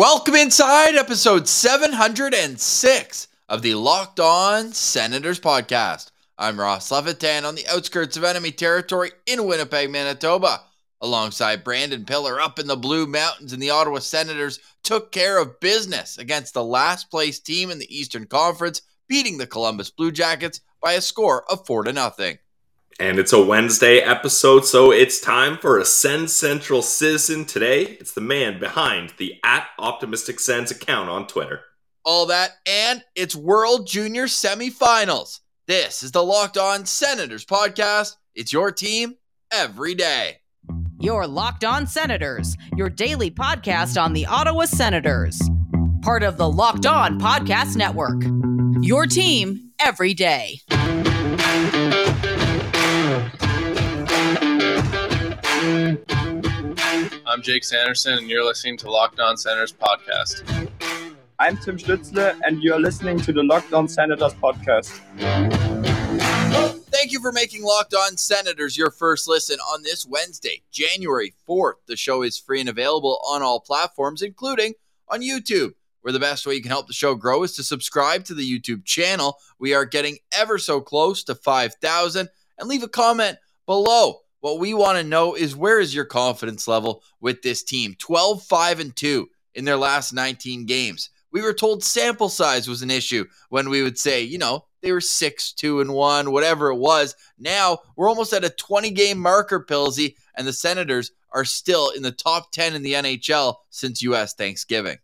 Welcome inside episode 706 of the Locked On Senators podcast. I'm Ross Levitan on the outskirts of enemy territory in Winnipeg, Manitoba. Alongside Brandon Pillar up in the Blue Mountains, and the Ottawa Senators took care of business against the last place team in the Eastern Conference, beating the Columbus Blue Jackets by a score of 4 to nothing. And it's a Wednesday episode, so it's time for a Sens Central Citizen. Today, it's the man behind the at Optimistic Sens account on Twitter. All that, and it's World Junior semifinals. This is the Locked On Senators podcast. It's your team every day. Your Locked On Senators, your daily podcast on the Ottawa Senators. Part of the Locked On Podcast Network. Your team every day. I'm Jake Sanderson, and you're listening to Locked On Senators podcast. I'm Tim Stützle, and you're listening to the Locked On Senators podcast. Thank you for making Locked On Senators your first listen on this Wednesday, January 4th. The show is free and available on all platforms, including on YouTube, where the best way you can help the show grow is to subscribe to the YouTube channel. We are getting ever so close to 5,000, and leave a comment below what we want to know is where is your confidence level with this team? 12, 5, and 2 in their last 19 games. We were told sample size was an issue when we would say, you know, they were 6, 2, and 1, whatever it was. Now we're almost at a 20 game marker, Pilsy, and the Senators are still in the top 10 in the NHL since U.S. Thanksgiving.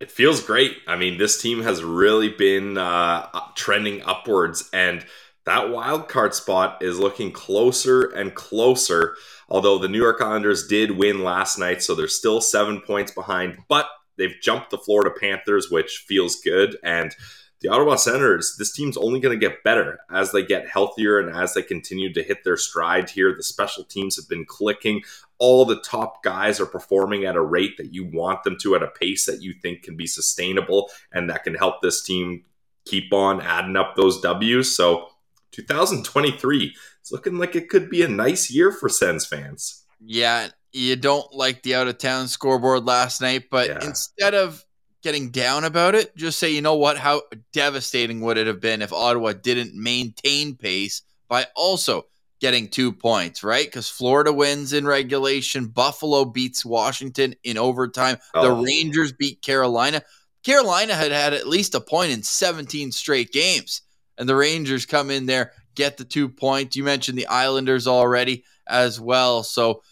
It feels great. I mean, this team has really been uh, trending upwards and that wild card spot is looking closer and closer. Although the New York Islanders did win last night, so they're still seven points behind, but they've jumped the Florida Panthers, which feels good. And the Ottawa Senators, this team's only going to get better as they get healthier and as they continue to hit their stride here. The special teams have been clicking. All the top guys are performing at a rate that you want them to, at a pace that you think can be sustainable and that can help this team keep on adding up those W's. So 2023. It's looking like it could be a nice year for Sens fans. Yeah, you don't like the out of town scoreboard last night, but yeah. instead of getting down about it, just say, you know what? How devastating would it have been if Ottawa didn't maintain pace by also getting two points, right? Because Florida wins in regulation, Buffalo beats Washington in overtime, oh. the Rangers beat Carolina. Carolina had had at least a point in 17 straight games and the Rangers come in there, get the two points. You mentioned the Islanders already as well. So,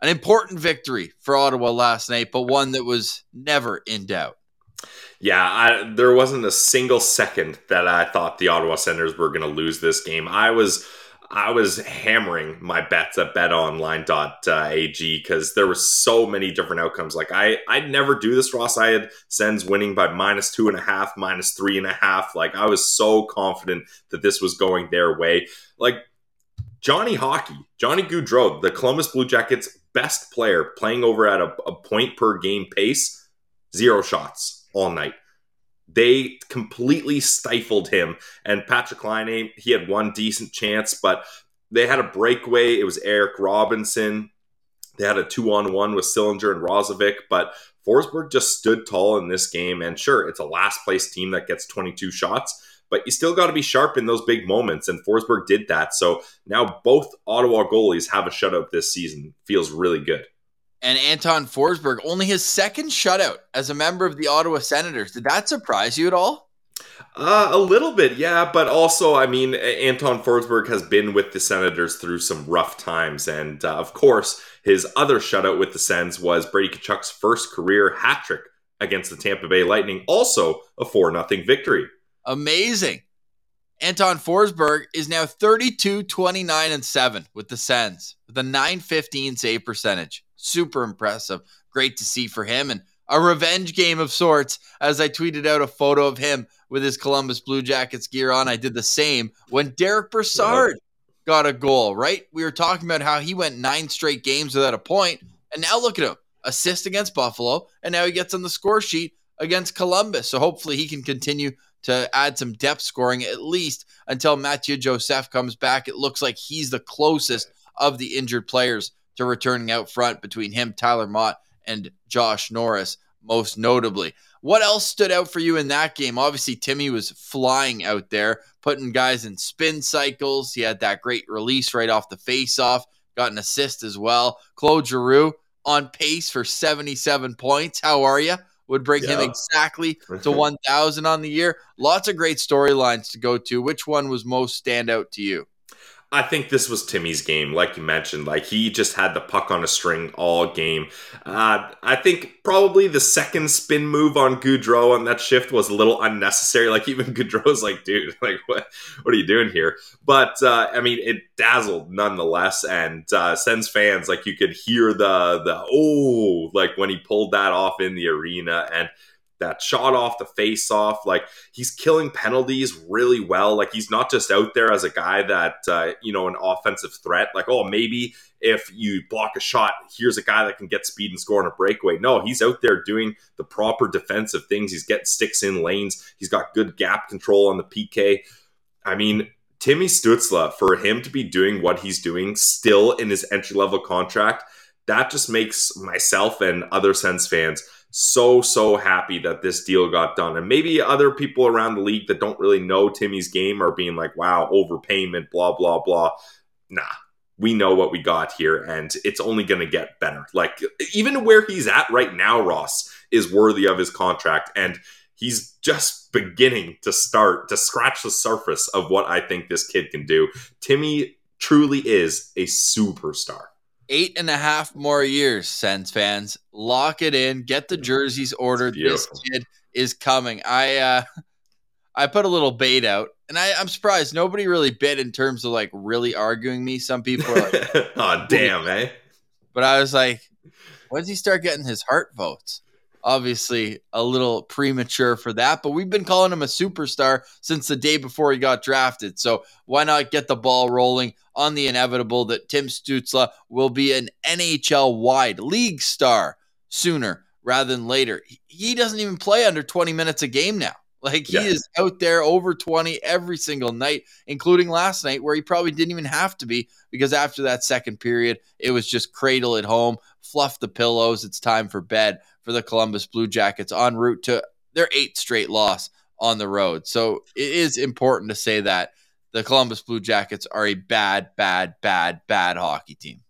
an important victory for Ottawa last night, but one that was never in doubt. Yeah, I, there wasn't a single second that I thought the Ottawa Senators were going to lose this game. I was I was hammering my bets at betonline.ag because there were so many different outcomes. Like I, I'd never do this, Ross. I had Sens winning by minus two and a half, minus three and a half. Like I was so confident that this was going their way. Like Johnny Hockey, Johnny Gaudreau, the Columbus Blue Jackets' best player, playing over at a, a point per game pace, zero shots all night. They completely stifled him. And Patrick Laine, he had one decent chance, but they had a breakaway. It was Eric Robinson. They had a two on one with Sillinger and Roslovic, but Forsberg just stood tall in this game. And sure, it's a last place team that gets 22 shots, but you still got to be sharp in those big moments. And Forsberg did that. So now both Ottawa goalies have a shutout this season. Feels really good and Anton Forsberg, only his second shutout as a member of the Ottawa Senators. Did that surprise you at all? Uh, a little bit, yeah, but also, I mean, Anton Forsberg has been with the Senators through some rough times, and uh, of course, his other shutout with the Sens was Brady Tkachuk's first career hat trick against the Tampa Bay Lightning, also a four 0 victory. Amazing. Anton Forsberg is now 32, 29, and 7 with the Sens with a 915 save percentage super impressive. Great to see for him and a revenge game of sorts. As I tweeted out a photo of him with his Columbus Blue Jackets gear on, I did the same when Derek Brassard got a goal, right? We were talking about how he went nine straight games without a point, and now look at him assist against Buffalo, and now he gets on the score sheet against Columbus. So hopefully he can continue to add some depth scoring at least until Mathieu Joseph comes back. It looks like he's the closest of the injured players to returning out front between him, Tyler Motte, and Josh Norris. most notably. What else stood out for you in that game? Obviously, Timmy was flying out there, putting guys in spin cycles. He had that great release right off the face off, got an assist as well. Claude Giroux on pace for 77 points. How are you? Would bring him exactly to 1,000 on the year. Lots of great storylines to go to. Which one was most stand out to you? I think this was Timmy's game, like you mentioned. Like he just had the puck on a string all game. Uh, I think probably the second spin move on Gaudreau on that shift was a little unnecessary. Like even Gaudreau's like, dude, like what, what are you doing here? But uh, I mean, it dazzled nonetheless, and uh, Sens fans like you could hear the the oh, like when he pulled that off in the arena and that shot off the face off like he's killing penalties really well. Like he's not just out there as a guy that uh, you know an offensive threat like oh maybe if you block a shot here's a guy that can get speed and score on a breakaway. No he's out there doing the proper defensive things. He's getting sticks in lanes. He's got good gap control on the pk i mean timmy Stützle for him to be doing what he's doing still in his entry level contract that just makes myself and other Sens fans so so happy that this deal got done. And maybe other people around the league that don't really know timmy's game are being like wow overpayment blah blah blah. Nah we know what we got here and it's only going to get better. Like even where he's at right now ross is worthy of his contract and he's just beginning to start to scratch the surface of what i think this kid can do. Timmy truly is a superstar Eight and a half more years, Sens fans. Lock it in. Get the jerseys ordered. This kid is coming. I uh I put a little bait out, and I, I'm surprised nobody really bit in terms of like really arguing me. Some people are like, oh damn eh but I was like, when does he start getting his Hart votes? Obviously, a little premature for that, but we've been calling him a superstar since the day before he got drafted. So why not get the ball rolling on the inevitable that Tim Stützle will be an NHL wide league star sooner rather than later? He- doesn't even play under 20 minutes a game now. Like he Yeah. is out there over 20 every single night, including last night, where he probably didn't even have to be because after that second period, it was just cradle at home, fluff the pillows. It's time for bed for the Columbus Blue Jackets en route to their eighth straight loss on the road. So it is important to say that the Columbus Blue Jackets are a bad, bad, bad, bad hockey team.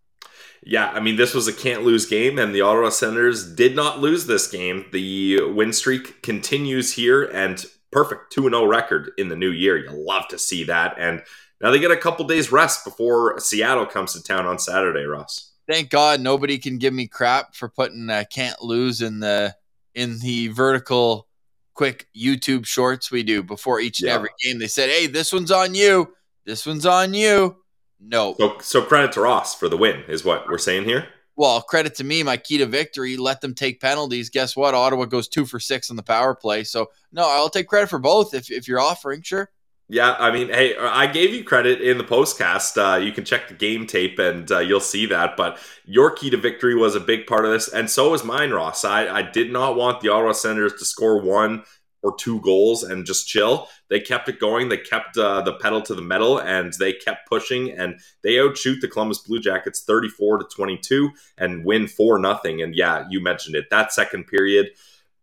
Yeah, I mean, this was a can't lose game, and the Ottawa Senators did not lose this game. The win streak continues here, and perfect 2 0 record in the new year. You love to see that. And now they get a couple days rest before Seattle comes to town on Saturday, Ross. Thank God nobody can give me crap for putting uh, can't lose in the in the vertical quick YouTube shorts we do before each and Yeah. every game. They said, "Hey, this one's on you. This one's on you." No. So, so credit to Ross for the win, is what we're saying here. Well, credit to me, my key to victory. Let them take penalties. Guess what? Ottawa goes two for six on the power play. So no, I'll take credit for both if if you're offering. Sure. Yeah, I mean, hey, I gave you credit in the postcast. Uh, you can check the game tape and uh, you'll see that. But your key to victory was a big part of this, and so was mine, Ross. I, I did not want the Ottawa Senators to score one or two goals and just chill. They kept it going. They kept uh, the pedal to the metal, and they kept pushing. And they outshoot the Columbus Blue Jackets thirty-four to twenty-two and win four nothing. And yeah, you mentioned it. That second period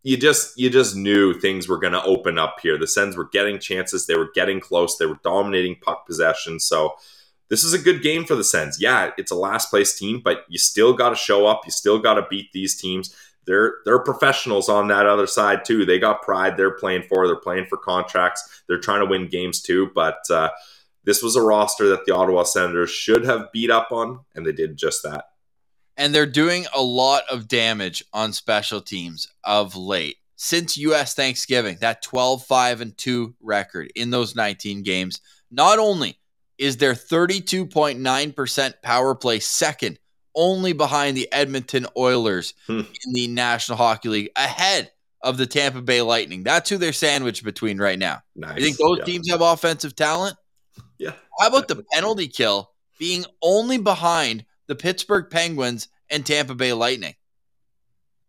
you just you just knew things were going to open up here. The Sens were getting chances, they were getting close, they were dominating puck possession. So this is a good game for the Sens. Yeah, it's a last place team, but you still got to show up. You still got to beat these teams. They're they're professionals on that other side too. They got pride. They're playing for. They're playing for contracts. They're trying to win games too. But uh, this was a roster that the Ottawa Senators should have beat up on, and they did just that. And they're doing a lot of damage on special teams of late. Since US Thanksgiving, that 12 5 and 2 record in those 19 games, not only is their 32.9% power play second, only behind the Edmonton Oilers Hmm. in the National Hockey League, ahead of the Tampa Bay Lightning. That's who they're sandwiched between right now. Nice. You think those Yeah. teams have offensive talent? Yeah. How about the penalty kill being only behind the Pittsburgh Penguins and Tampa Bay Lightning?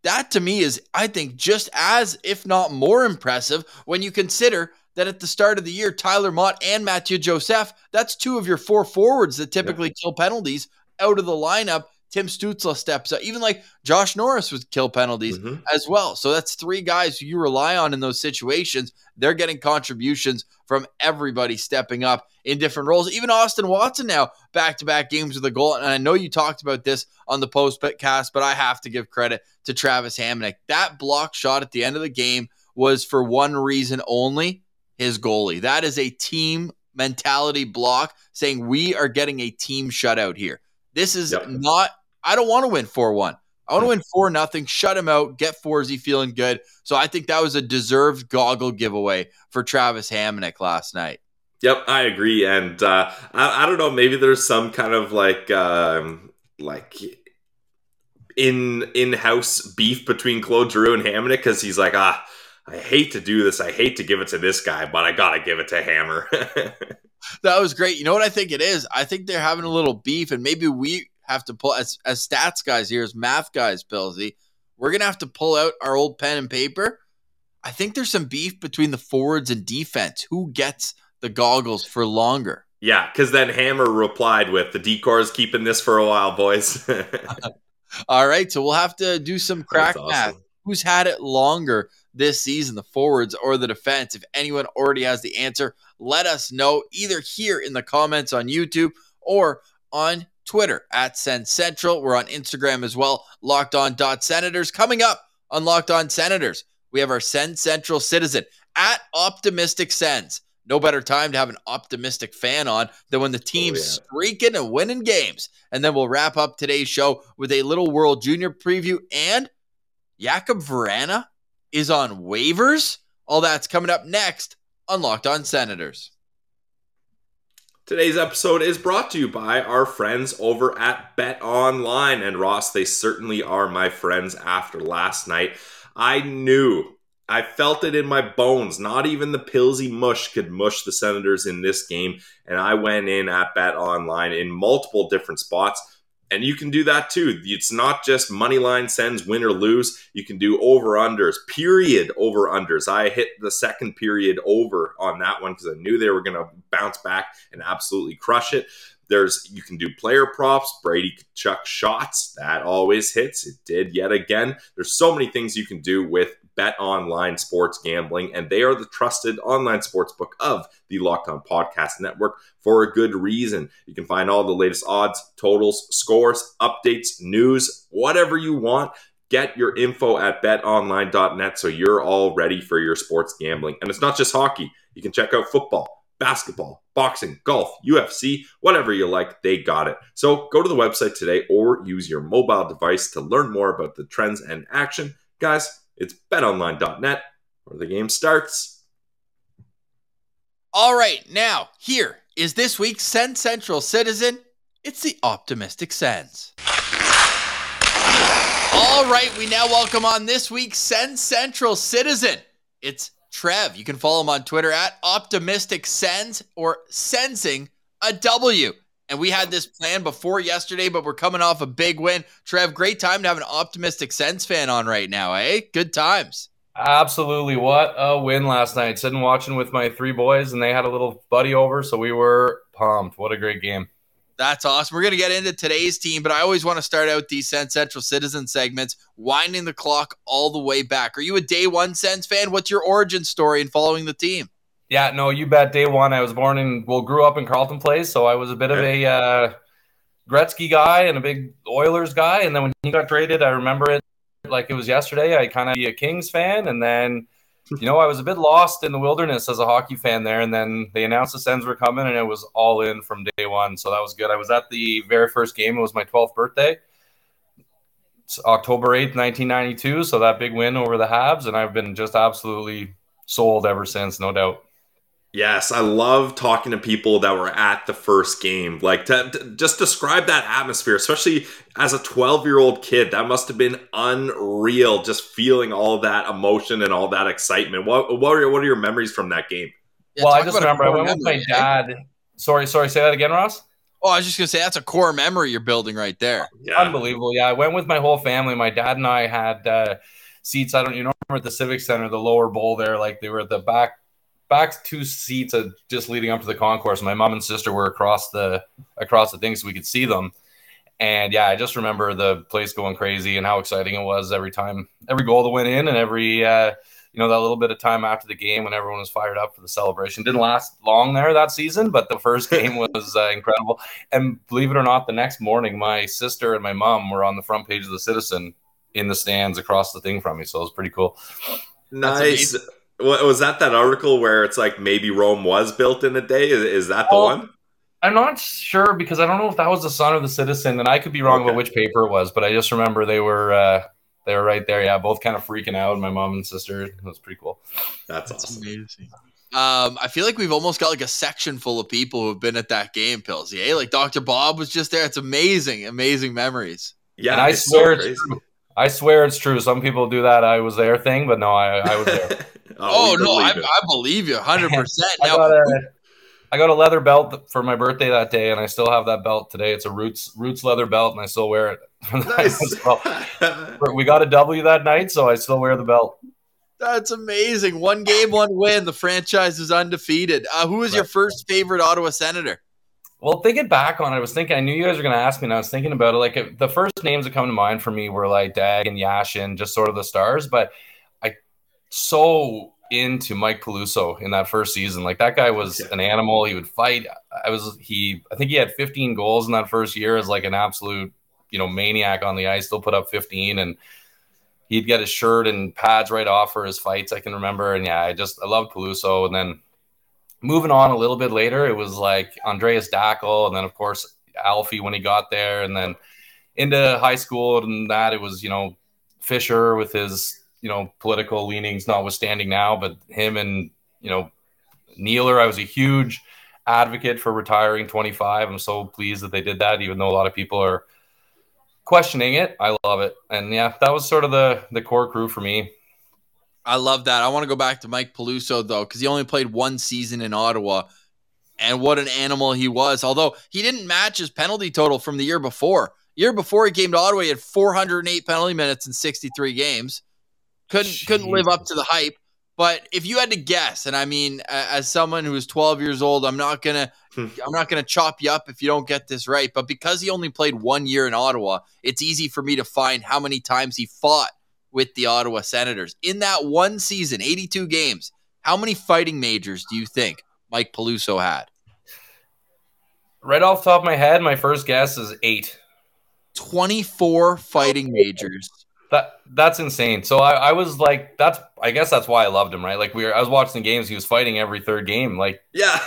That to me is, I think, just as, if not more impressive when you consider that at the start of the year, Tyler Motte and Matthew Joseph, that's two of your four forwards that typically kill penalties out of the lineup. Tim Stützle steps up. Even like Josh Norris with kill penalties Mhm. as well. So that's three guys who you rely on in those situations. They're getting contributions from everybody stepping up in different roles. Even Austin Watson now back to back games with a goal. And I know you talked about this on the post cast, but I have to give credit to Travis Hamonic. That block shot at the end of the game was for one reason only his goalie. That is a team mentality block saying we are getting a team shutout here. This is Yep. not, I don't want to win 4 1. I want to win 4 nothing, shut him out, get Forsey feeling good. So I think that was a deserved goggle giveaway for Travis Hamonic last night. Yep, I agree, and uh, I, I don't know. Maybe there's some kind of like um, like in in house beef between Claude Giroux and Hamonic because he's like, ah, I hate to do this. I hate to give it to this guy, but I gotta give it to Hammer. That was great. You know what I think it is? I think they're having a little beef, and maybe we have to pull as as stats guys here, as math guys, Pilsy. We're gonna have to pull out our old pen and paper. I think there's some beef between the forwards and defense. Who gets the goggles for longer? yeah, because then Hammer replied with, "The decor's keeping this for a while, boys." All right, so we'll have to do some crack That's math. Who's had it longer this season, the forwards or the defense? If anyone already has the answer, let us know either here in the comments on YouTube or on Twitter at Sens Central. We're on Instagram as well, locked on dot senators. Coming up on Locked On Senators, we have our Sens Central citizen at Optimistic Sens. No better time to have an optimistic fan on than when the oh, team's yeah. streaking and winning games. And then we'll wrap up today's show with a little World Junior preview and Jakob Vrana is on waivers. All that's coming up next on Locked On Senators. Today's episode is brought to you by our friends over at Bet Online. And Ross, they certainly are my friends after last night. I knew, I felt it in my bones. Not even the Pillsy mush could mush the Senators in this game. And I went in at Bet Online in multiple different spots. And you can do that too. It's not just money line Sens win or lose. You can do over unders, period over unders. I hit the second period over on that one because I knew they were going to bounce back and absolutely crush it. There's you can do player props, Brady Tkachuk shots. That always hits. It did yet again. There's so many things you can do with Bet Online Sports Gambling, and they are the trusted online sports book of the Locked On Podcast Network for a good reason. You can find all the latest odds, totals, scores, updates, news, whatever you want. Get your info at betonline.net so you're all ready for your sports gambling. And it's not just hockey. You can check out football, basketball, boxing, golf, UFC, whatever you like, they got it. So go to the website today or use your mobile device to learn more about the trends and action. Guys, it's betonline.net where the game starts. All right, now here is this week's Sens Central Citizen. It's the Optimistic Sens. All right, we now welcome on this week's Sens Central Citizen. It's Trev. You can follow him on Twitter at Optimistic Sens or Sensing a W. And we had this plan before yesterday, but we're coming off a big win. Trev, great time to have an Optimistic Sens fan on right now, eh? Good times. Absolutely. What a win last night. Sitting watching with my three boys, and they had a little buddy over, so we were pumped. What a great game. That's awesome. We're going to get into today's team, but I always want to start out these Sens Central Citizen segments, winding the clock all the way back. Are you a day one Sens fan? What's your origin story in following the team? Yeah, no, you bet. Day one, I was born in, well, grew up in Carleton Place, so I was a bit of a uh, Gretzky guy and a big Oilers guy. And then when he got traded, I remember it like it was yesterday. I kind of be a Kings fan, and then you know I was a bit lost in the wilderness as a hockey fan there. And then they announced the Sens were coming, and it was all in from day one. So that was good. I was at the very first game. It was my 12th birthday. It's October 8th, 1992. So that big win over the Habs, and I've been just absolutely sold ever since, no doubt. Yes, I love talking to people that were at the first game. Like, to, to just describe that atmosphere, especially as a 12 year old kid. That must have been unreal, just feeling all that emotion and all that excitement. What, what, are, what are your memories from that game? Yeah, well, I just remember I core went with my dad. Sorry, sorry. Say that again, Ross. Oh, I was just going to say that's a core memory you're building right there. Yeah. Unbelievable. Yeah, I went with my whole family. My dad and I had uh, seats. I don't, you know, remember at the Civic Center, the lower bowl there, like they were at the back, back two seats of just leading up to the concourse. My mom and sister were across the across the thing, so we could see them. And yeah, I just remember the place going crazy and how exciting it was every time, every goal that went in, and every uh, you know that little bit of time after the game when everyone was fired up for the celebration. Didn't last long there that season, but the first game was uh, incredible. And believe it or not, the next morning, my sister and my mom were on the front page of the Citizen in the stands across the thing from me, so it was pretty cool. Nice. Was that that article where it's like maybe Rome was built in a day? Is, is that the Oh, one? I'm not sure because I don't know if that was the Sun or the Citizen, and I could be wrong Okay. about which paper it was, but I just remember they were uh, they were right there. Yeah, both kind of freaking out. My mom and sister. It was pretty cool. That's That's awesome. amazing. Um, I feel like we've almost got like a section full of people who've been at that game, Pills. Yeah, like Dr. Bob was just there. It's amazing, amazing memories. Yeah, and I swear so it's true. I swear it's true. Some people do that. I was there thing, but no, I, I was there. Oh, we no, I, believe. I believe you 100%. I Now, got a I got a leather belt for my birthday that day, and I still have that belt today. It's a Roots Roots leather belt, and I still wear it. nice. Well, we got a W that night, so I still wear the belt. that's amazing. One game, one win. The franchise is undefeated. Uh, who was your first favorite Ottawa Senator? Well, thinking back on it, I was thinking I knew you guys were going to ask me, and I was thinking about it. Like the first names that come to mind for me were like Daigle and Yashin, just sort of the stars. But I so into Mike Peluso in that first season. Like that guy was an animal. He would fight. I was he. I think he had 15 goals in that first year as like an absolute you know maniac on the ice. Still put up 15 and. He'd get his shirt and pads right off for his fights. I can remember, and yeah, I just I loved Peluso. And then moving on a little bit later, it was like Andreas Dackell, and then of course Alfie when he got there, and then into high school and that it was you know Fisher with his you know political leanings notwithstanding now, but him and you know Neeler, I was a huge advocate for retiring 25. I'm so pleased that they did that, even though a lot of people are questioning it. I love it, and yeah, that was sort of the the core crew for me. I love that. I want to go back to Mike Peluso though, because he only played one season in Ottawa, and what an animal he was. Although he didn't match his penalty total from the year before. Year before he came to Ottawa, he had 408 penalty minutes in 63 games. Couldn't couldn't live up to the hype. But if you had to guess, and I mean, as someone who is 12 years old, I'm not gonna Hmm. I'm not gonna chop you up if you don't get this right. But because he only played one year in Ottawa, it's easy for me to find how many times he fought with the Ottawa Senators. In that one season, 82 games, how many fighting majors do you think Mike Peluso had? Right off the top of my head, my first guess is eight. 24 fighting majors. That that's insane. So I, I was like, that's I guess that's why I loved him, right? Like we were, I was watching the games, he was fighting every third game. Like Yeah.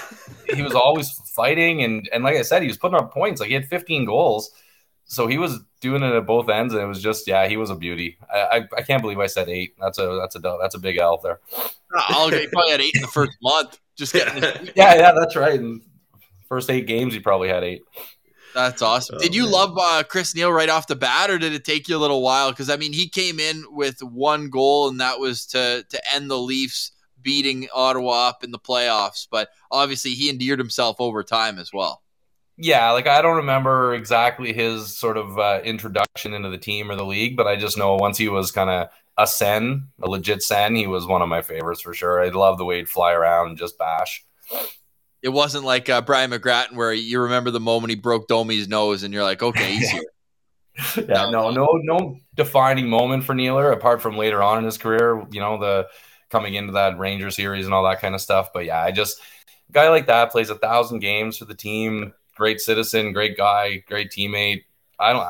he was always fighting, and and like I said, he was putting up points. Like he had 15 goals, so he was doing it at both ends, and it was just yeah, he was a beauty. I I, I can't believe I said eight. That's a that's a that's a big L there. Uh, I'll he probably had eight in the first month. Just getting Yeah, yeah, that's right. And first eight games, he probably had eight. That's awesome. Oh, did you man. love uh, Chris Neil right off the bat, or did it take you a little while? Because I mean, he came in with one goal, and that was to to end the Leafs beating Ottawa up in the playoffs. But obviously, he endeared himself over time as well. Yeah, like I don't remember exactly his sort of uh, introduction into the team or the league, but I just know once he was kind of a sen, a legit sen, he was one of my favorites for sure. I love the way he'd fly around and just bash. It wasn't like uh, Brian McGrattan, where you remember the moment he broke Domi's nose, and you're like, okay, he's here. Yeah, no, no, no defining moment for Nealer apart from later on in his career. You know, the coming into that Ranger series and all that kind of stuff. But yeah, I just a guy like that plays a thousand games for the team. Great citizen, great guy, great teammate. I don't.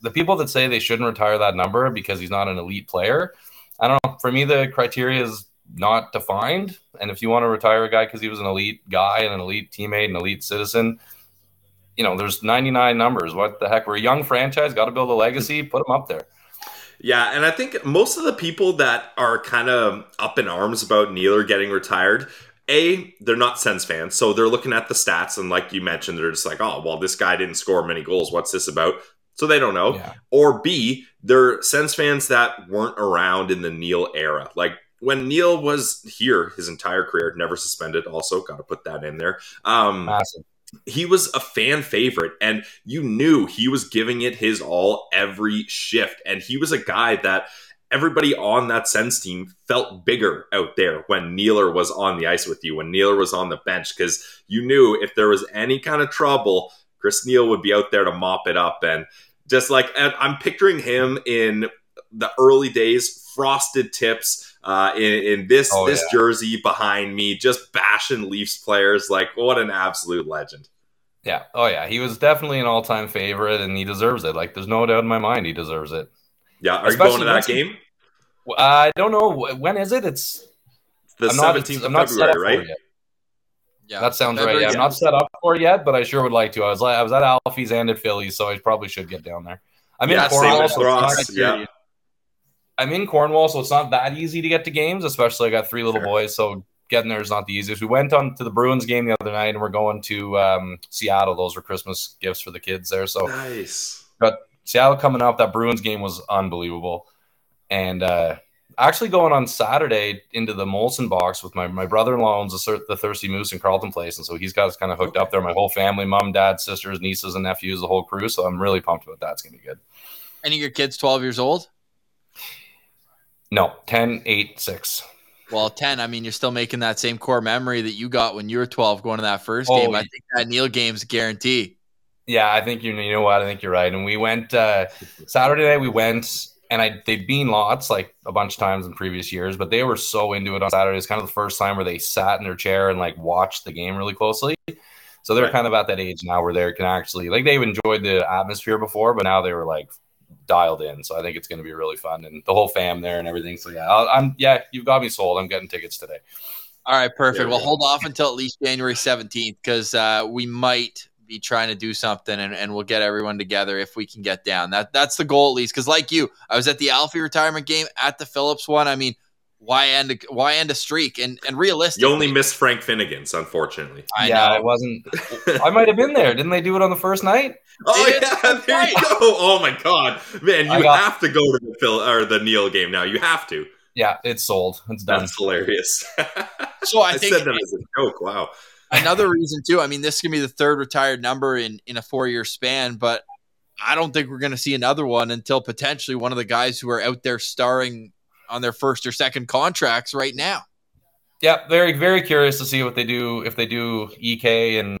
The people that say they shouldn't retire that number because he's not an elite player, I don't know. For me, the criteria is not defined. And if you want to retire a guy because he was an elite guy and an elite teammate, an elite citizen, you know, there's 99 numbers. What the heck? We're a young franchise, got to build a legacy, put them up there. Yeah, and I think most of the people that are kind of up in arms about Neeler getting retired, A, they're not Sens fans. So they're looking at the stats, and like you mentioned, they're just like, oh, well, this guy didn't score many goals. What's this about? So they don't know. Yeah. Or B, they're Sens fans that weren't around in the Neil era. Like when Neil was here his entire career, never suspended, also, got to put that in there. Um, Massive. he was a fan favorite and you knew he was giving it his all every shift and he was a guy that everybody on that sense team felt bigger out there when Neeler was on the ice with you when Neeler was on the bench because you knew if there was any kind of trouble Chris Neil would be out there to mop it up. And just like I'm picturing him in the early days, frosted tips uh, in, in this Oh, this yeah. jersey behind me, just bashing Leafs players. Like what an absolute legend. Yeah. Oh yeah. He was definitely an all-time favorite, and he deserves it. Like, there's no doubt in my mind he deserves it. Yeah, are you going to that once you- game? I don't know when is it. It's The I'm not, seventeenth I'm of not set up February, right? Yeah, That sounds right. February Yeah, I'm not set up for it yet, but I sure would like to. I was like, I was at Alfie's and at Philly's, so I probably should get down there. I'm in Yeah, same Cornwall, so Ross. Yeah, I'm in Cornwall, so it's not that easy to get to games. Especially I got three little Sure. boys, so getting there is not the easiest. We went on to the Bruins game the other night, and we're going to um, Seattle. Those were Christmas gifts for the kids there. So nice. But Seattle coming up, that Bruins game was unbelievable. And uh, actually going on Saturday into the Molson box with my, my brother-in-law owns the, Thir- the Thirsty Moose in Carleton Place. And so he's got us kind of hooked up there. My whole family, mom, dad, sisters, nieces, and nephews, the whole crew. So I'm really pumped about that. It's going to be good. Any of your kids 12 years old? No, 10, 8, 6. Well, 10, I mean, you're still making that same core memory that you got when you were 12 going to that first Oh, game. I think that Neil game's a guarantee. Yeah, I think you, you know what? I think you're right. And we went uh, Saturday night. We went, and I they'd been lots like a bunch of times in previous years, but they were so into it on Saturday. It's kind of the first time where they sat in their chair and like watched the game really closely. So they're Right. kind of at that age now where they can actually like they've enjoyed the atmosphere before, but now they were like dialed in. So I think it's going to be really fun and the whole fam there and everything. So yeah, I'll, I'm yeah, you've got me sold. I'm getting tickets today. All right, perfect. We Well, hold off until at least January 17th because uh, we might be trying to do something and, and we'll get everyone together if we can get down. That That's the goal, at least. Because, like you, I was at the Alfie retirement game at the Phillips one. I mean, why end a, why end a streak? And, and realistically, You only missed Frank Finnigan's, unfortunately. I yeah, know. I wasn't. I might have been there. Didn't they do it on the first night? Oh did. yeah, there you go. Oh my god, man, you got- have to go to the Phil or the Neil game now. You have to. Yeah, it's sold. It's done. That's hilarious. So I I, think said that as a joke. Wow. another reason too. I mean, this can be the third retired number in in a four year span, but I don't think we're gonna see another one until potentially one of the guys who are out there starring on their first or second contracts right now. Yeah, very very curious to see what they do if they do EK and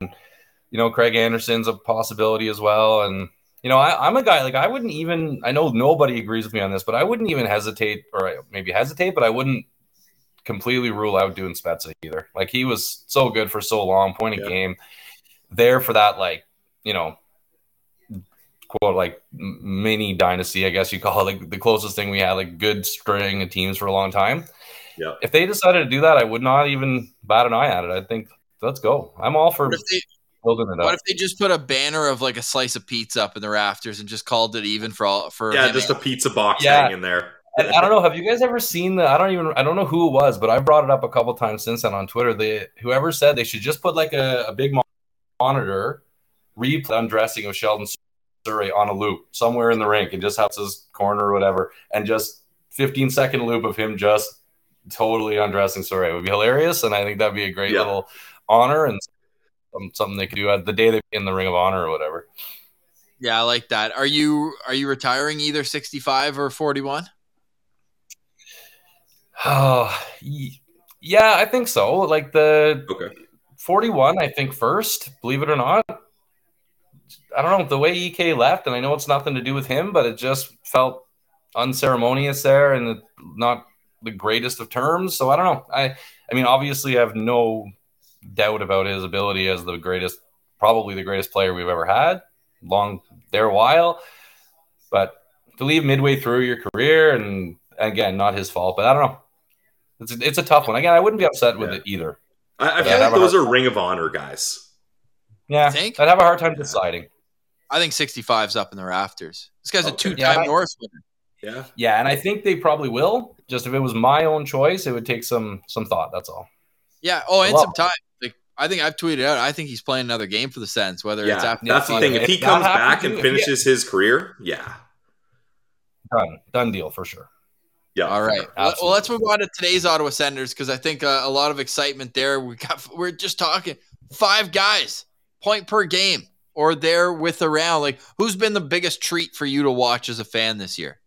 you know Craig Anderson's a possibility as well. And you know I, I'm a guy like I wouldn't even I know nobody agrees with me on this, but I wouldn't even hesitate or maybe hesitate, but I wouldn't completely rule out doing Spezza either. Like he was so good for so long, point of Yeah. game, there for that like you know quote like mini dynasty, I guess you call it like the closest thing we had, like good string of teams for a long time. Yeah. If they decided to do that, I would not even bat an eye at it. I think let's go. I'm all for they building it up. what if they just put a banner of like a slice of pizza up in the rafters and just called it even for all for Yeah, him just a pizza box Yeah. hanging there. And I don't know. Have you guys ever seen the? I don't even. I don't know who it was, but I brought it up a couple times since then on Twitter. The whoever said they should just put like a, a big monitor replay undressing of Sheldon Souray on a loop somewhere in the rink and just have his corner or whatever, and just 15 second loop of him just totally undressing Souray It would be hilarious, and I think that'd be a great Yeah. little honor and something they could do at the day they in the Ring of Honor or whatever. Yeah, I like that. Are you are you retiring either 65 or 41? Oh, yeah, I think so. Like the Okay. 41, I think first, believe it or not. I don't know the way EK left, and I know it's nothing to do with him, but it just felt unceremonious there and not the greatest of terms. So I don't know. I, I mean, obviously, I have no doubt about his ability as the greatest, probably the greatest player we've ever had. Long there a while, but to leave midway through your career, and again, not his fault, but I don't know. It's a, it's a tough one. Again, I wouldn't be upset with Yeah. it either. I, I Yeah, feel I'd like have a those hard- are Ring of Honor guys. Yeah, Think? I'd have a hard time deciding. I think 65's up in the rafters. This guy's a two-time Yeah, I- Norris winner. Yeah. Yeah, and I think they probably will. Just if it was my own choice, it would take some some thought. That's all. Yeah. Oh, and some time. Like I think I've tweeted out. I think he's playing another game for the Sens. Whether it's Yeah. after That's the thing. if If he comes back and if he- finishes his career, yeah. Done, done deal for sure. Yeah. All right. Well, well, let's move on to today's Ottawa Senators because I think uh, a lot of excitement there. We got we're just talking five guys, point per game, or there with around. Like, who's been the biggest treat for you to watch as a fan this year?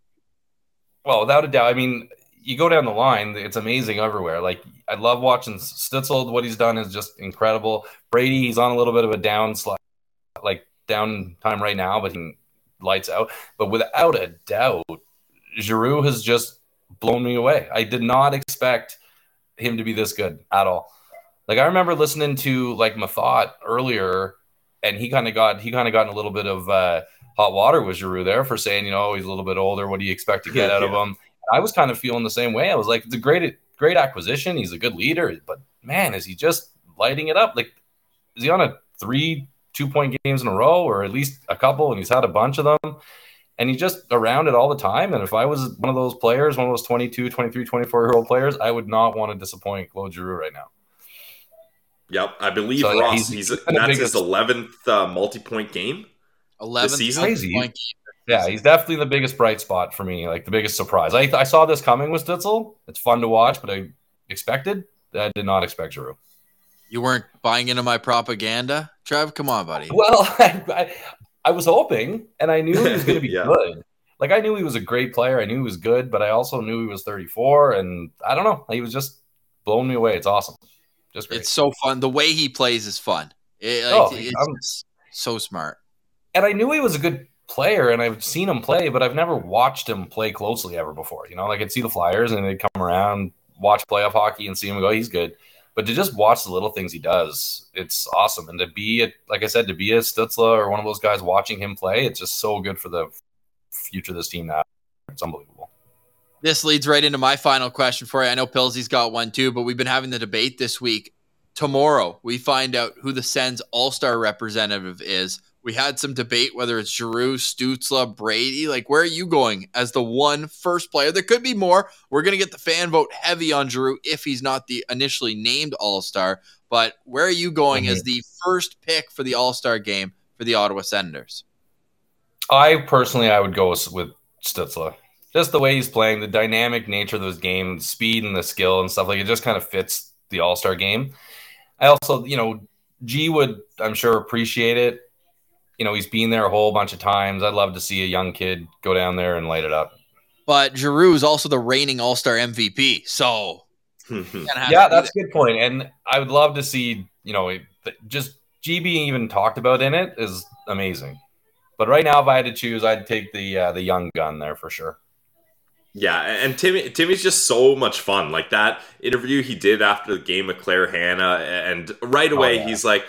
Well, without a doubt. I mean, you go down the line, it's amazing everywhere. Like I love watching Stützle. What he's done is just incredible. Brady, he's on a little bit of a downslide, like downtime right now, but he lights out. But without a doubt, Giroux has just blown me away. I did not expect him to be this good at all. Like I remember listening to like Mathot earlier, and he kind of got he kind of got in a little bit of uh, hot water with Giroux there for saying, you know, he's a little bit older. What do you expect to get out of him? I was kind of feeling the same way. I was like, it's a great great acquisition. He's a good leader, but man, is he just lighting it up? Like, is he on a three two point games in a row, or at least a couple? And he's had a bunch of them and he's just around it all the time. And if I was one of those players, one of those 22, 23, 24 year old players, I would not want to disappoint Claude Giroux right now. Yep, I believe so, Ross. He's, he's, he's that's biggest, his eleventh uh, multi-point game. Eleventh season. Crazy. Yeah, he's definitely the biggest bright spot for me. Like the biggest surprise. I, I saw this coming with Stützle. It's fun to watch, but I expected. I did not expect Giroux. You weren't buying into my propaganda, Trev. Come on, buddy. Well, I, I was hoping, and I knew he was going to be yeah. good. Like I knew he was a great player. I knew he was good, but I also knew he was 34, and I don't know. He was just blowing me away. It's awesome. Just great. It's so fun. The way he plays is fun. It, like, oh, it's so smart. And I knew he was a good player, and I've seen him play, but I've never watched him play closely ever before. You know, like I'd see the Flyers, and they'd come around, watch playoff hockey, and see him go, he's good. But to just watch the little things he does, it's awesome. And to be, a, like I said, to be a Stützle or one of those guys watching him play, it's just so good for the future of this team now. It's unbelievable. This leads right into my final question for you. I know Pilsy's got one too, but we've been having the debate this week. Tomorrow, we find out who the Sens All Star representative is. We had some debate whether it's Giroux, Stützle, Brady. Like, where are you going as the one first player? There could be more. We're going to get the fan vote heavy on Giroux if he's not the initially named All Star. But where are you going mm-hmm. as the first pick for the All Star game for the Ottawa Senators? I personally, I would go with Stützle. Just the way he's playing, the dynamic nature of those games, speed and the skill and stuff like it just kind of fits the All Star game. I also, you know, G would, I'm sure, appreciate it you know, he's been there a whole bunch of times. I'd love to see a young kid go down there and light it up. But Giroux is also the reigning All Star MVP, so yeah, that's a good point. And I would love to see, you know, just GB even talked about in it is amazing. But right now, if I had to choose, I'd take the uh, the young gun there for sure. Yeah, and Timmy Timmy's just so much fun. Like that interview he did after the game with Claire Hanna, and right oh, away oh, yeah. he's like,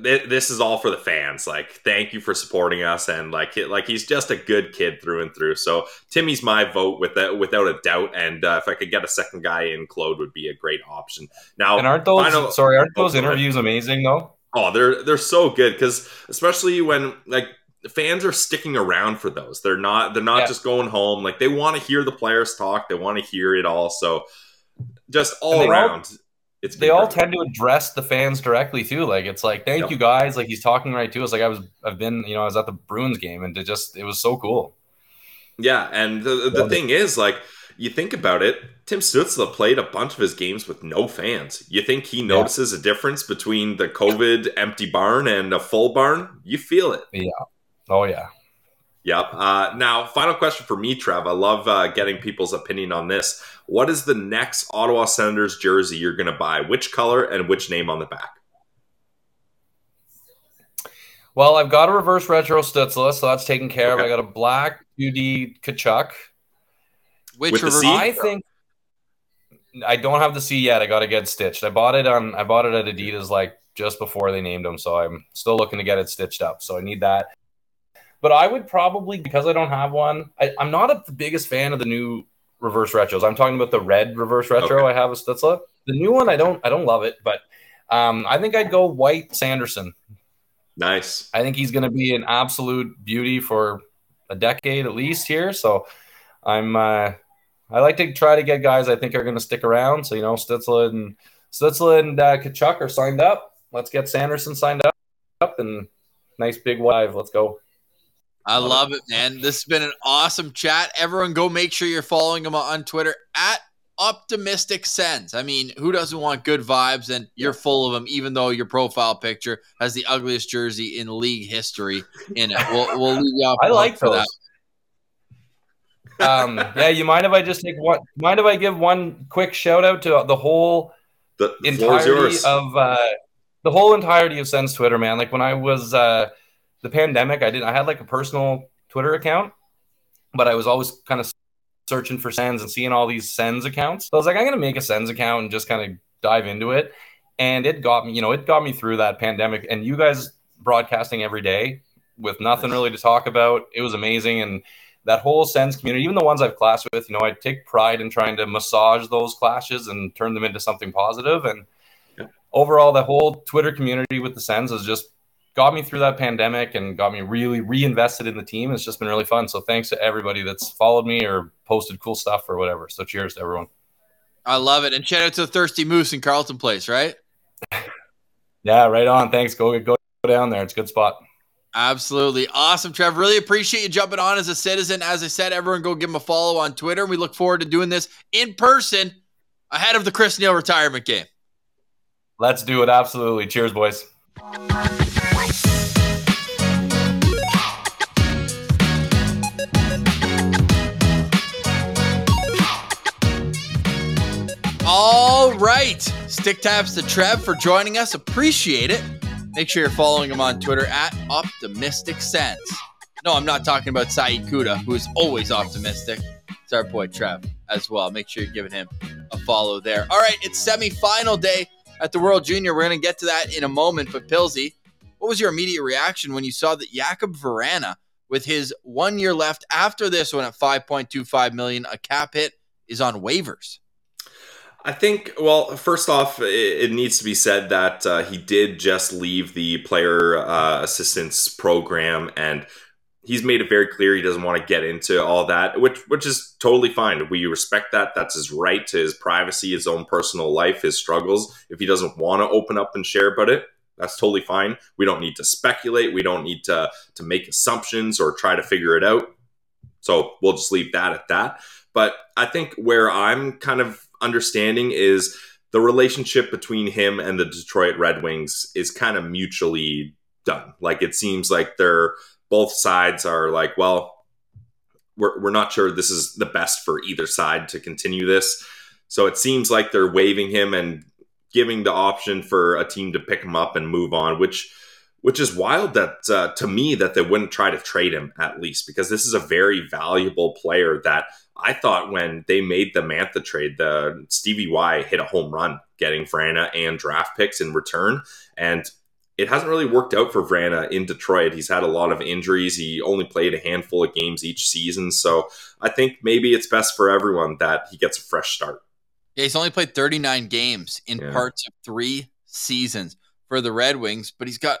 this is all for the fans. Like, thank you for supporting us, and like, like he's just a good kid through and through. So Timmy's my vote with that, without a doubt. And uh, if I could get a second guy in, Claude would be a great option. Now, and aren't those final, sorry, aren't those interviews amazing though? Oh, they're they're so good because especially when like fans are sticking around for those. They're not they're not yeah. just going home. Like they want to hear the players talk. They want to hear it all. So just all around. All, it's they all tend to address the fans directly too. Like it's like, thank yep. you guys. Like he's talking right to us. Like I was, I've been, you know, I was at the Bruins game and it just, it was so cool. Yeah, and the the thing is, like, you think about it, Tim Stützle played a bunch of his games with no fans. You think he notices yeah. a difference between the COVID empty barn and a full barn? You feel it. Yeah. Oh yeah. Yep. Uh, now, final question for me, Trev. I love uh, getting people's opinion on this. What is the next Ottawa Senators jersey you're going to buy? Which color and which name on the back? Well, I've got a reverse retro Stützle, so that's taken care okay. of. I got a black 2D Tkachuk. Which With reverse? I think I don't have the C yet. I got to get stitched. I bought it on. I bought it at Adidas like just before they named them, so I'm still looking to get it stitched up. So I need that. But I would probably because I don't have one. I, am not a, the biggest fan of the new reverse retros. I'm talking about the red reverse retro okay. I have a Stützle. The new one I don't I don't love it, but um, I think I'd go white Sanderson. Nice. I think he's going to be an absolute beauty for a decade at least here. So I'm uh, I like to try to get guys I think are going to stick around. So you know Stützle and Stützle and uh, Tkachuk are signed up. Let's get Sanderson signed up, up and nice big wave. Let's go. I love it, man. This has been an awesome chat. Everyone, go make sure you're following him on Twitter at optimistic Sens. I mean, who doesn't want good vibes? And you're full of them, even though your profile picture has the ugliest jersey in league history in it. We'll, we'll leave you off. I like for those. that. um, yeah, you mind if I just take one? Mind if I give one quick shout out to the whole the, the entirety of uh, the whole entirety of Sens Twitter, man? Like when I was. Uh, the pandemic, I didn't. I had like a personal Twitter account, but I was always kind of searching for Sens and seeing all these Sens accounts. So I was like, I'm gonna make a Sens account and just kind of dive into it. And it got me, you know, it got me through that pandemic. And you guys broadcasting every day with nothing really to talk about, it was amazing. And that whole Sens community, even the ones I've clashed with, you know, I take pride in trying to massage those clashes and turn them into something positive. And overall, the whole Twitter community with the Sens has just got me through that pandemic and got me really reinvested in the team. It's just been really fun. So thanks to everybody that's followed me or posted cool stuff or whatever. So cheers to everyone. I love it. And shout out to the Thirsty Moose in Carleton Place, right? yeah, right on. Thanks. Go go down there. It's a good spot. Absolutely. Awesome, Trev. Really appreciate you jumping on as a citizen. As I said, everyone go give him a follow on Twitter. We look forward to doing this in person ahead of the Chris Neil retirement game. Let's do it. Absolutely. Cheers, boys. All right. Stick taps to Trev for joining us. Appreciate it. Make sure you're following him on Twitter at Optimistic Sens. No, I'm not talking about Saeed Kuda, who is always optimistic. It's our boy Trev as well. Make sure you're giving him a follow there. All right, it's semifinal day at the World Junior. We're going to get to that in a moment. But Pilsy, what was your immediate reaction when you saw that Jakub Vrana, with his one year left after this one at 5.25 million, a cap hit, is on waivers? I think, well, first off, it, needs to be said that uh, he did just leave the player uh, assistance program and he's made it very clear he doesn't want to get into all that, which which is totally fine. We respect that. That's his right to his privacy, his own personal life, his struggles. If he doesn't want to open up and share about it, that's totally fine. We don't need to speculate. We don't need to to make assumptions or try to figure it out. So we'll just leave that at that. But I think where I'm kind of understanding is the relationship between him and the Detroit Red Wings is kind of mutually done. Like it seems like they're both sides are like, well, we're, we're not sure this is the best for either side to continue this. So it seems like they're waiving him and giving the option for a team to pick him up and move on, which which is wild that uh, to me that they wouldn't try to trade him at least because this is a very valuable player that I thought when they made the Mantha trade, the Stevie Y hit a home run getting Vrana and draft picks in return. And it hasn't really worked out for Vrana in Detroit. He's had a lot of injuries. He only played a handful of games each season. So I think maybe it's best for everyone that he gets a fresh start. Yeah, he's only played 39 games in yeah. parts of three seasons for the Red Wings, but he's got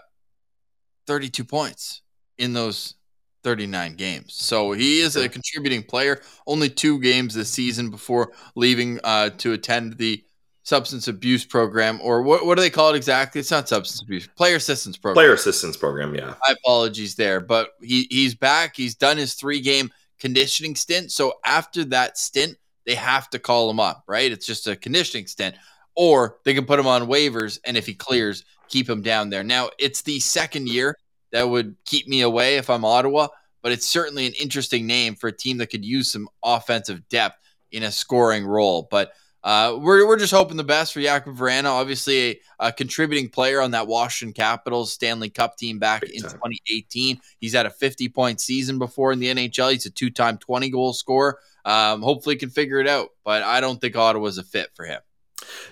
32 points in those 39 games. So he is a contributing player. Only two games this season before leaving uh, to attend the substance abuse program, or what, what do they call it exactly? It's not substance abuse, player assistance program. Player assistance program, yeah. My apologies there, but he, he's back. He's done his three game conditioning stint. So after that stint, they have to call him up, right? It's just a conditioning stint. Or they can put him on waivers, and if he clears, keep him down there. Now, it's the second year that would keep me away if I'm Ottawa, but it's certainly an interesting name for a team that could use some offensive depth in a scoring role. But uh, we're, we're just hoping the best for Jakub Vrana. Obviously, a, a, contributing player on that Washington Capitals Stanley Cup team back Big in time. 2018. He's had a 50 point season before in the NHL. He's a two time 20 goal scorer. Um, hopefully, can figure it out. But I don't think Ottawa's a fit for him.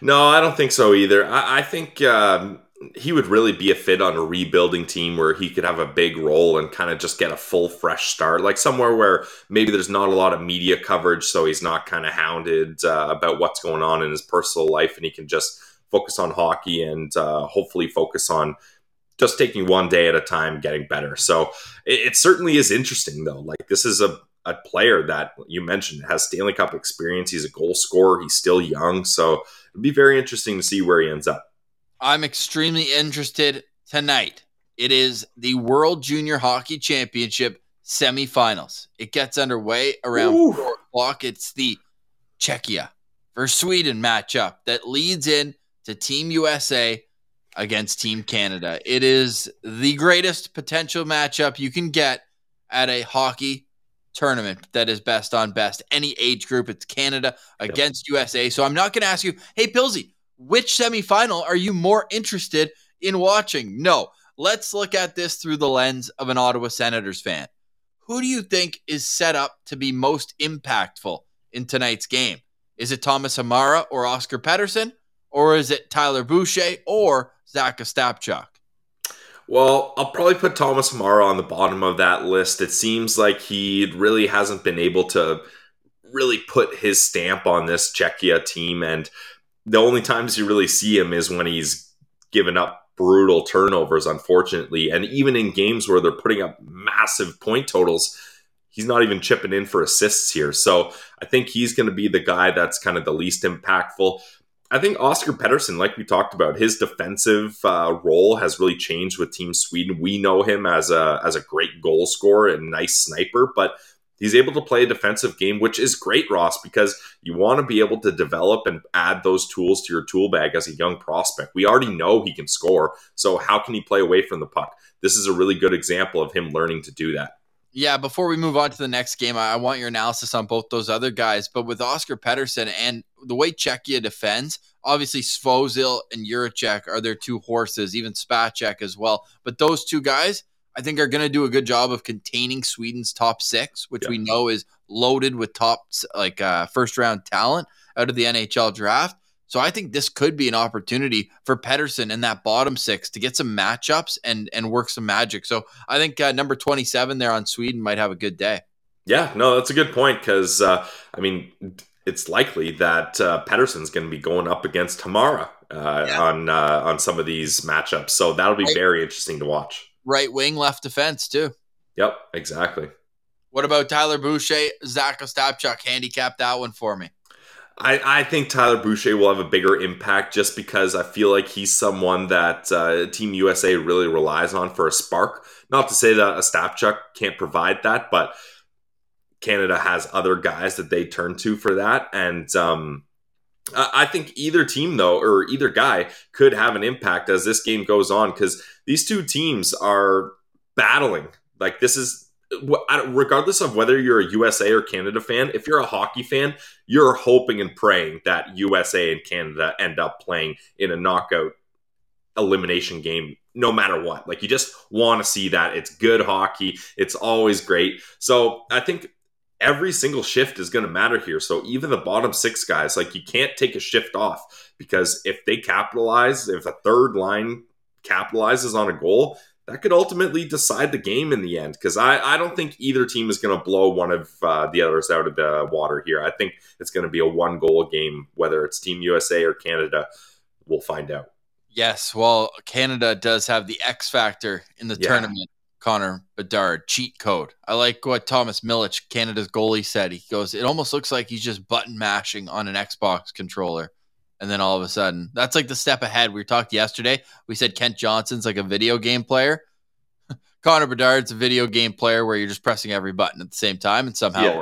No, I don't think so either. I, I think um, he would really be a fit on a rebuilding team where he could have a big role and kind of just get a full fresh start like somewhere where maybe there's not a lot of media coverage so he's not kind of hounded uh, about what's going on in his personal life and he can just focus on hockey and uh, hopefully focus on just taking one day at a time getting better so it, it certainly is interesting though like this is a a player that you mentioned has Stanley Cup experience. He's a goal scorer. He's still young. So it'd be very interesting to see where he ends up. I'm extremely interested tonight. It is the World Junior Hockey Championship semifinals. It gets underway around Ooh. four o'clock. It's the Czechia versus Sweden matchup that leads in to Team USA against Team Canada. It is the greatest potential matchup you can get at a hockey tournament that is best on best. Any age group, it's Canada against yep. USA. So I'm not going to ask you, hey, Pilsy, which semifinal are you more interested in watching? No. let's look at this through the lens of an Ottawa Senators fan. Who do you think is set up to be most impactful in tonight's game? Is it Thomas Hamara or Oscar Pettersson? Or is it Tyler Boucher or Zach Ostapchuk? Well, I'll probably put Thomas Hamara on the bottom of that list. It seems like he really hasn't been able to really put his stamp on this Czechia team. And the only times you really see him is when he's given up brutal turnovers, unfortunately. And even in games where they're putting up massive point totals, he's not even chipping in for assists here. So I think he's going to be the guy that's kind of the least impactful. I think Oscar Pettersson, like we talked about, his defensive uh, role has really changed with Team Sweden. We know him as a as a great goal scorer and nice sniper, but he's able to play a defensive game, which is great, Ross, because you want to be able to develop and add those tools to your tool bag as a young prospect. We already know he can score, so how can he play away from the puck? This is a really good example of him learning to do that. Yeah, before we move on to the next game, I, want your analysis on both those other guys. But with Oscar Pettersson and the way Czechia defends, obviously Svozil and Jiricek are their two horses, even Spacek as well. But those two guys, I think, are going to do a good job of containing Sweden's top six, which yeah. we know is loaded with top like uh, first round talent out of the NHL draft. So I think this could be an opportunity for Pettersson in that bottom six to get some matchups and and work some magic. So I think uh, number 27 there on Sweden might have a good day. Yeah, no, that's a good point because uh, I mean it's likely that uh, Pettersson's going to be going up against Hamara uh, yeah. on uh, on some of these matchups. So that'll be right. very interesting to watch. Right wing, left defense too. Yep, exactly. What about Tyler Boucher, Zach Ostapchuk? Handicap that one for me. I, I think Tyler Boucher will have a bigger impact just because I feel like he's someone that uh, Team USA really relies on for a spark. Not to say that Ostapchuk can't provide that, but Canada has other guys that they turn to for that. And um, I think either team, though, or either guy could have an impact as this game goes on because these two teams are battling. Like, this is regardless of whether you're a USA or Canada fan, if you're a hockey fan, you're hoping and praying that USA and Canada end up playing in a knockout elimination game no matter what. Like you just want to see that. It's good hockey. It's always great. So I think every single shift is going to matter here. So even the bottom six guys, like you can't take a shift off because if they capitalize, if a third line capitalizes on a goal, that could ultimately decide the game in the end because I, I don't think either team is going to blow one of uh, the others out of the water here. I think it's going to be a one goal game, whether it's Team USA or Canada. We'll find out. Yes, well, Canada does have the X factor in the yeah. tournament. Connor Bedard cheat code. I like what Thomas Milic, Canada's goalie, said. He goes, "It almost looks like he's just button mashing on an Xbox controller." and then all of a sudden that's like the step ahead we talked yesterday we said kent johnson's like a video game player connor bedard's a video game player where you're just pressing every button at the same time and somehow yeah.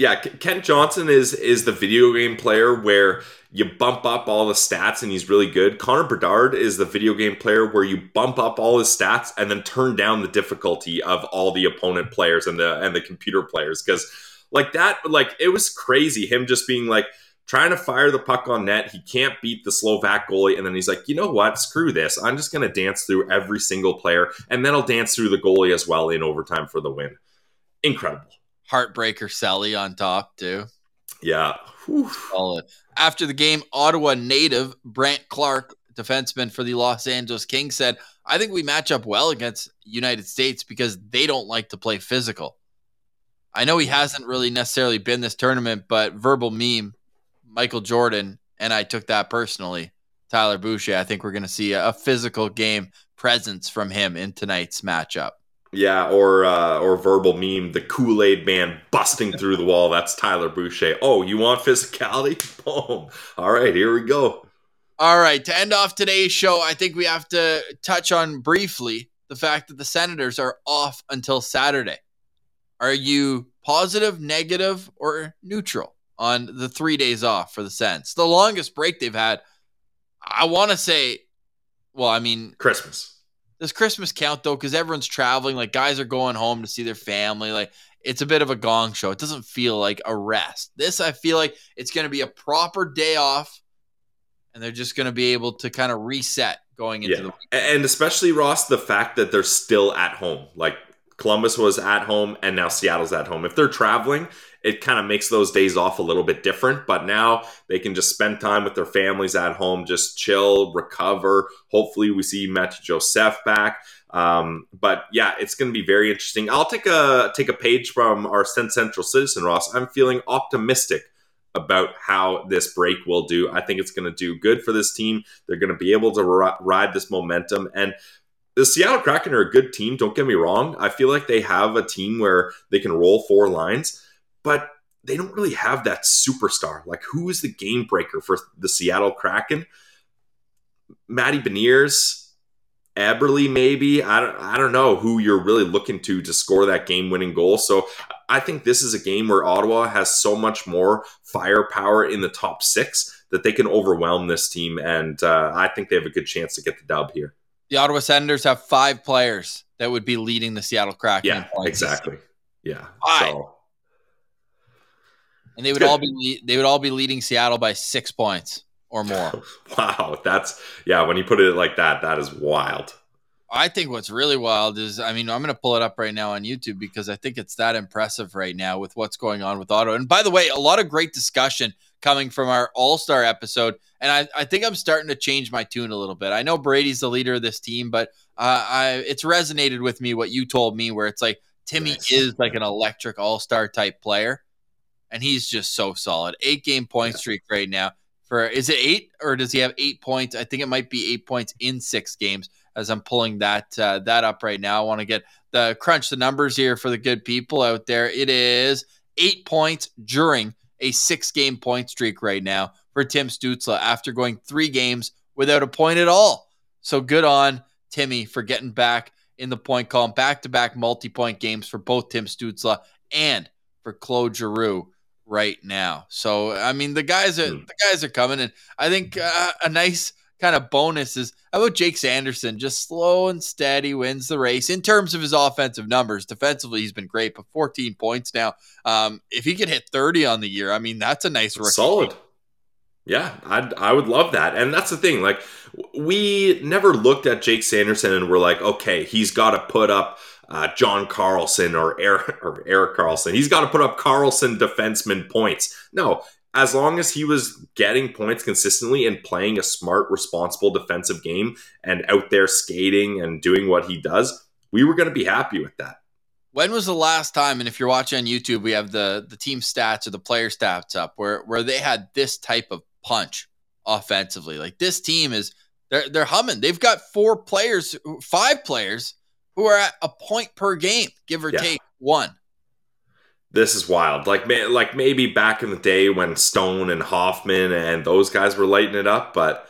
Yeah kent johnson is is the video game player where you bump up all the stats and he's really good connor bedard is the video game player where you bump up all his stats and then turn down the difficulty of all the opponent players and the and the computer players because like that like it was crazy him just being like trying to fire the puck on net. He can't beat the Slovak goalie. And then he's like, you know what? Screw this. I'm just going to dance through every single player. And then I'll dance through the goalie as well in overtime for the win. Incredible. Heartbreaker Sally on top, too. Yeah. Solid. After the game, Ottawa native Brandt Clarke, defenseman for the Los Angeles Kings, said, I think we match up well against United States because they don't like to play physical. I know he mm. hasn't really necessarily been this tournament, but verbal meme Michael Jordan, and I took that personally. Tyler Boucher, I think we're going to see a, physical game presence from him in tonight's matchup. Yeah, or uh, or verbal meme, the Kool Aid Man busting through the wall. That's Tyler Boucher. Oh, you want physicality? Boom. All right, here we go. All right, to end off today's show, I think we have to touch on briefly the fact that the Senators are off until Saturday. Are you positive, negative, or neutral? on the three days off for the Sens. The longest break they've had. I want to say, well, I mean, Christmas. Does Christmas count though? Because everyone's traveling. Like guys are going home to see their family. Like it's a bit of a gong show. It doesn't feel like a rest. This, I feel like it's going to be a proper day off, and they're just going to be able to kind of reset going into Yeah. the And especially Ross, the fact that they're still at home. Like Columbus was at home and now Seattle's at home. If they're traveling, it kind of makes those days off a little bit different. But now they can just spend time with their families at home, just chill, recover. Hopefully, we see Matt Joseph back. Um, but yeah, it's going to be very interesting. I'll take a take a page from our Central Citizen, Ross. I'm feeling optimistic about how this break will do. I think it's going to do good for this team. They're going to be able to ri- ride this momentum. And the Seattle Kraken are a good team. Don't get me wrong. I feel like they have a team where they can roll four lines, but they don't really have that superstar. Like, who is the game breaker for the Seattle Kraken? Matty Beniers, Eberle, maybe. I don't, I don't know who you're really looking to to score that game winning goal. So I think this is a game where Ottawa has so much more firepower in the top six that they can overwhelm this team. And uh, I think they have a good chance to get the dub here. The Ottawa Senators have five players that would be leading the Seattle Kraken. Yeah, exactly. Yeah. Five. So and they would all be they would all be leading Seattle by six points or more. wow, that's yeah. When you put it like that, that is wild. I think what's really wild is, I mean, I'm going to pull it up right now on YouTube because I think it's that impressive right now with what's going on with Ottawa. And by the way, a lot of great discussion coming from our All Star episode, and I, I think I'm starting to change my tune a little bit. I know Brady's the leader of this team, but uh, I it's resonated with me what you told me, where it's like Timmy Nice. is like an electric All Star type player, and he's just so solid. Eight game point streak right now. For is it eight or does he have eight points? I think it might be eight points in six games. As I'm pulling that uh, that up right now, I want to get the crunch the numbers here for the good people out there. It is eight points during a six game point streak right now for Tim Stützle after going three games without a point at all. So good on Timmy for getting back in the point column, back to back multi point games for both Tim Stützle and for Claude Giroux right now. So I mean the guys are Hmm. the guys are coming, and I think uh, a nice kind of bonus is how about Jake Sanderson? Just slow and steady wins the race in terms of his offensive numbers. Defensively, he's been great, but 14 points now. Um, if he could hit 30 on the year, I mean that's a nice rookie. Solid. Yeah, I I would love that. And that's the thing. Like we never looked at Jake Sanderson and we're like, okay, he's got to put up uh, John Carlson or Eric or Erik Karlsson. He's got to put up Carlson defenseman points. No, as long as he was getting points consistently and playing a smart, responsible defensive game and out there skating and doing what he does, we were going to be happy with that. When was the last time? And if you're watching on YouTube, we have the the team stats or the player stats up where where they had this type of punch offensively. Like this team is they're they're humming. They've got four players, five players who are at a point per game, give or Yeah. take one. this is wild. Like, like maybe back in the day when Stone and Hoffman and those guys were lighting it up, but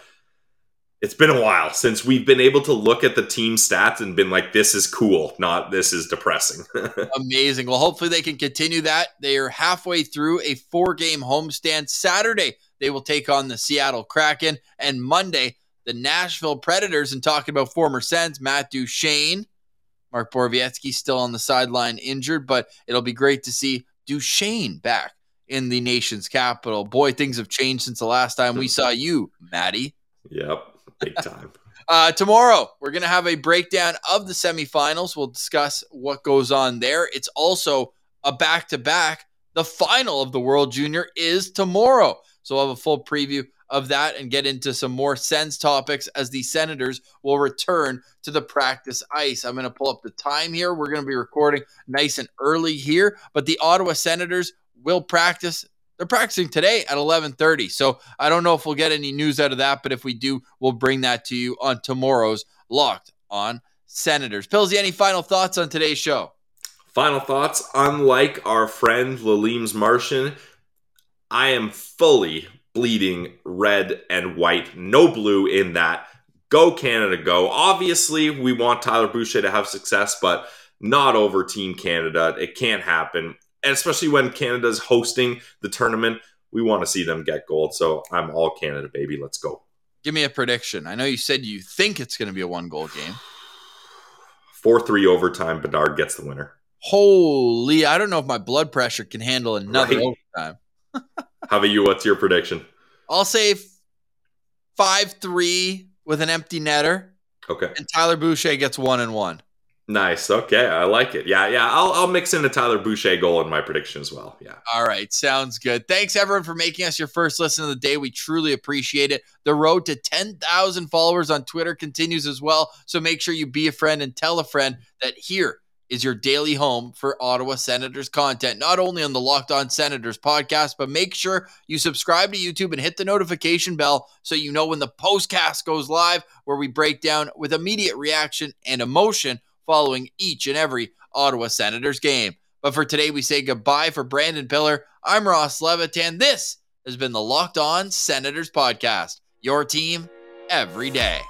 it's been a while since we've been able to look at the team stats and been like, "This is cool," not "This is depressing." Amazing. Well, hopefully they can continue that. They are halfway through a four game homestand. Saturday, they will take on the Seattle Kraken. And Monday, the Nashville Predators. And talking about former Sens, Matt Duchene, Mark Borowiecki still on the sideline injured, but it'll be great to see Duchene back in the nation's capital. Boy, things have changed since the last time we saw you, Maddie. yep, big time. Uh, tomorrow, we're going to have a breakdown of the semifinals. We'll discuss what goes on there. It's also a back to back. The final of the World Junior is tomorrow. So we'll have a full preview of that and get into some more Sens topics as the Senators will return to the practice ice. I'm going to pull up the time here. We're going to be recording nice and early here, but the Ottawa Senators will practice they're practicing today at 11:30. So I don't know if we'll get any news out of that, but if we do, we'll bring that to you on tomorrow's Locked on Senators. Pillsy, any final thoughts on today's show? Final thoughts. Unlike our friend Lalim's Martian, I am fully bleeding red and white, no blue in that. Go Canada, go. Obviously, we want Tyler Boucher to have success, but not over Team Canada. It can't happen. And especially when Canada's hosting the tournament, we want to see them get gold. So I'm all Canada, baby. Let's go. Give me a prediction. I know you said you think it's going to be a one goal game. 4 3 overtime. Bedard gets the winner. Holy, I don't know if my blood pressure can handle another Right. overtime. How about you? What's your prediction? I'll say 5 3 with an empty netter, Okay. and Tyler Boucher gets one and one. Nice. Okay. I like it. Yeah. Yeah. I'll, I'll mix in a Tyler Boucher goal in my prediction as well. Yeah. All right, sounds good. Thanks everyone for making us your first listen of the day. We truly appreciate it. The road to 10,000 followers on Twitter continues as well. So make sure you be a friend and tell a friend that here is your daily home for Ottawa Senators content, not only on the Locked On Senators podcast, but make sure you subscribe to YouTube and hit the notification bell so you know when the postcast goes live, where we break down with immediate reaction and emotion following each and every Ottawa Senators game. But for today, we say goodbye for Brandon Pillar. I'm Ross Levitan. This has been the Locked On Senators podcast, your team every day.